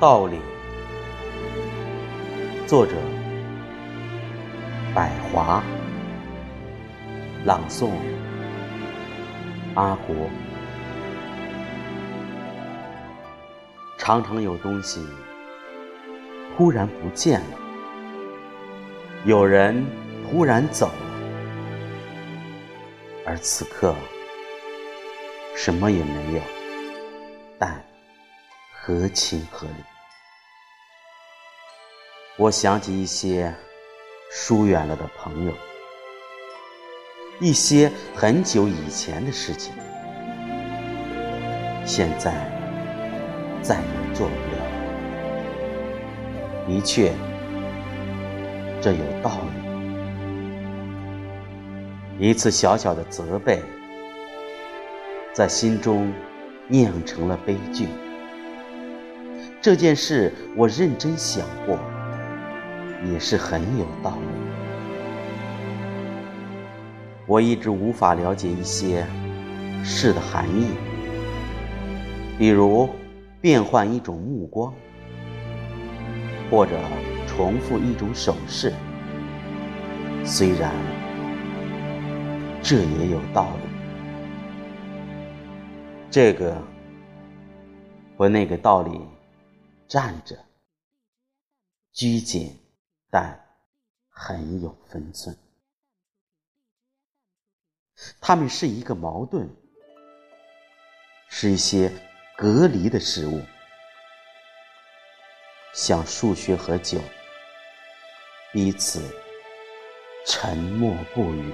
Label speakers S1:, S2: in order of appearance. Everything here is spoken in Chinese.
S1: 道理。作者百华。朗诵阿国。常常有东西忽然不见了，有人忽然走了，而此刻什么也没有，但合情合理。我想起一些疏远了的朋友，一些很久以前的事情，现在。再也做不。的确，这有道理。一次小小的责备，在心中酿成了悲剧。这件事我认真想过，也是很有道理。我一直无法了解一些事的含义，比如。变换一种目光，或者重复一种手势，虽然这也有道理。这个和那个道理站着，拘谨，但很有分寸。他们是一个矛盾，是一些。隔离的事物，像数学和酒，彼此沉默不语。